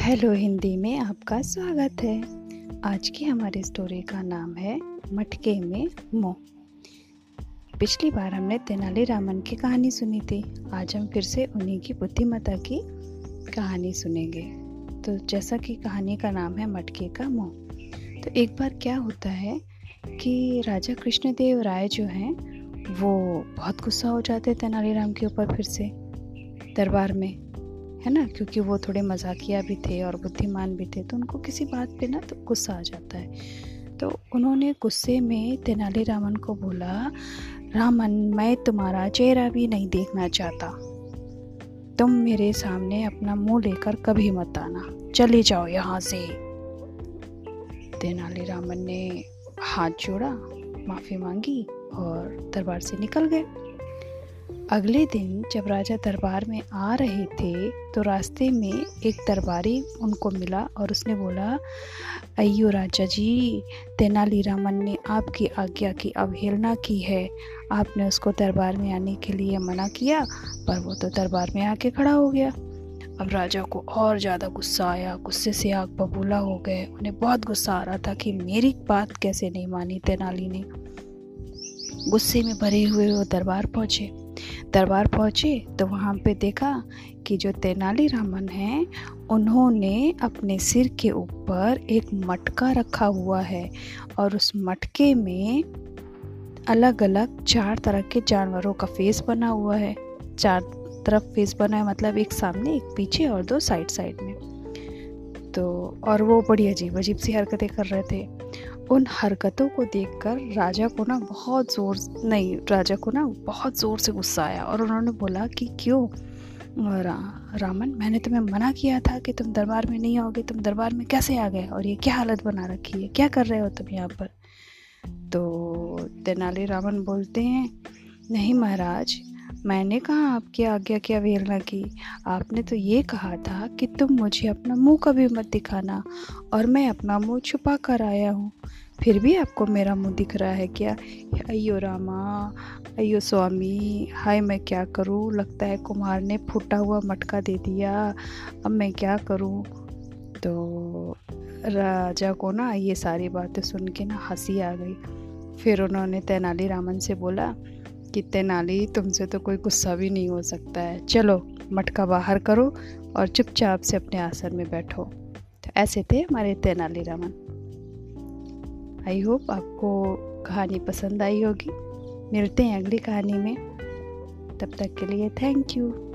Hello Hindi में आपका स्वागत है। आज की हमारी स्टोरी का नाम है, मटके में मोह। पिछली बार हमने तेनाली रामन की कहानी सुनी थी। आज हम फिर से उन्हीं की बुद्धिमता की कहानी सुनेंगे। तो जैसा कि कहानी का नाम है, मटके का मोह। तो एक बार क्या होता है कि राजा कृष्णदेव राय जो हैं, वो बहुत गुस्सा हो जाते तेनालीराम के ऊपर फिर से। दरबार में। है ना? क्योंकि वो थोड़े मजाकिया भी थे और बुद्धिमान भी थे तो उनको किसी बात पे ना तो गुस्सा आ जाता है। तो उन्होंने गुस्से में तेनालीरामन को बोला, रामन, मैं तुम्हारा चेहरा भी नहीं देखना चाहता। तुम मेरे सामने अपना मुँह लेकर कभी मत आना। चले जाओ यहाँ से। तेनालीरामन ने हाथ जोड़ा, माफ़ी मांगी और दरबार से निकल गए। अगले दिन जब राजा दरबार में आ रहे थे तो रास्ते में एक दरबारी उनको मिला और उसने बोला अयो राजा जी तेनालीरामन ने आपकी आज्ञा की अवहेलना की है। आपने उसको दरबार में आने के लिए मना किया, पर वो तो दरबार में आके खड़ा हो गया। अब राजा को और ज़्यादा गुस्सा आया, गुस्से से आग बबूला हो गए। उन्हें बहुत गुस्सा आ रहा था कि मेरी बात कैसे नहीं मानी तेनाली ने। गुस्से में भरे हुए वो दरबार पहुँचे। दरबार पहुँचे तो वहाँ पे देखा कि जो तेनालीरामन हैं, उन्होंने अपने सिर के ऊपर एक मटका रखा हुआ है और उस मटके में अलग अलग चार तरह के जानवरों का फेस बना हुआ है। चार तरफ़ फेस बना है मतलब एक सामने, एक पीछे और दो साइड साइड में। तो और वो बड़ी अजीब अजीब सी हरकतें कर रहे थे। उन हरकतों को देखकर राजा को ना बहुत ज़ोर नहीं राजा को ना बहुत ज़ोर से गुस्सा आया और उन्होंने बोला कि क्यों? रा, रामन मैंने तुम्हें मना किया था कि तुम दरबार में नहीं आओगे तुम दरबार में कैसे आ गए और ये क्या हालत बना रखी है? क्या कर रहे हो तुम यहाँ पर? तो तेनाली रामन बोलते हैं नहीं महाराज मैंने कहा आपकी आज्ञा की अवहेलना की। आपने तो ये कहा था कि तुम मुझे अपना मुँह कभी मत दिखाना और मैं अपना मुँह छुपा कर आया हूँ। फिर भी आपको मेरा मुँह दिख रहा है क्या? अयो रामा अयो स्वामी, हाय मैं क्या करूँ? लगता है कुमार ने फूटा हुआ मटका दे दिया। अब मैं क्या करूँ? तो राजा को ना ये सारी बातें सुन के ना हँसी आ गई। फिर उन्होंने तेनाली रामन से बोला कि तेनाली तुमसे तो कोई गुस्सा भी नहीं हो सकता है। चलो, मटका बाहर करो और चुपचाप से अपने आसन में बैठो। तो ऐसे थे हमारे तेनाली रमन। आई होप आपको कहानी पसंद आई होगी। मिलते हैं अगली कहानी में। तब तक के लिए थैंक यू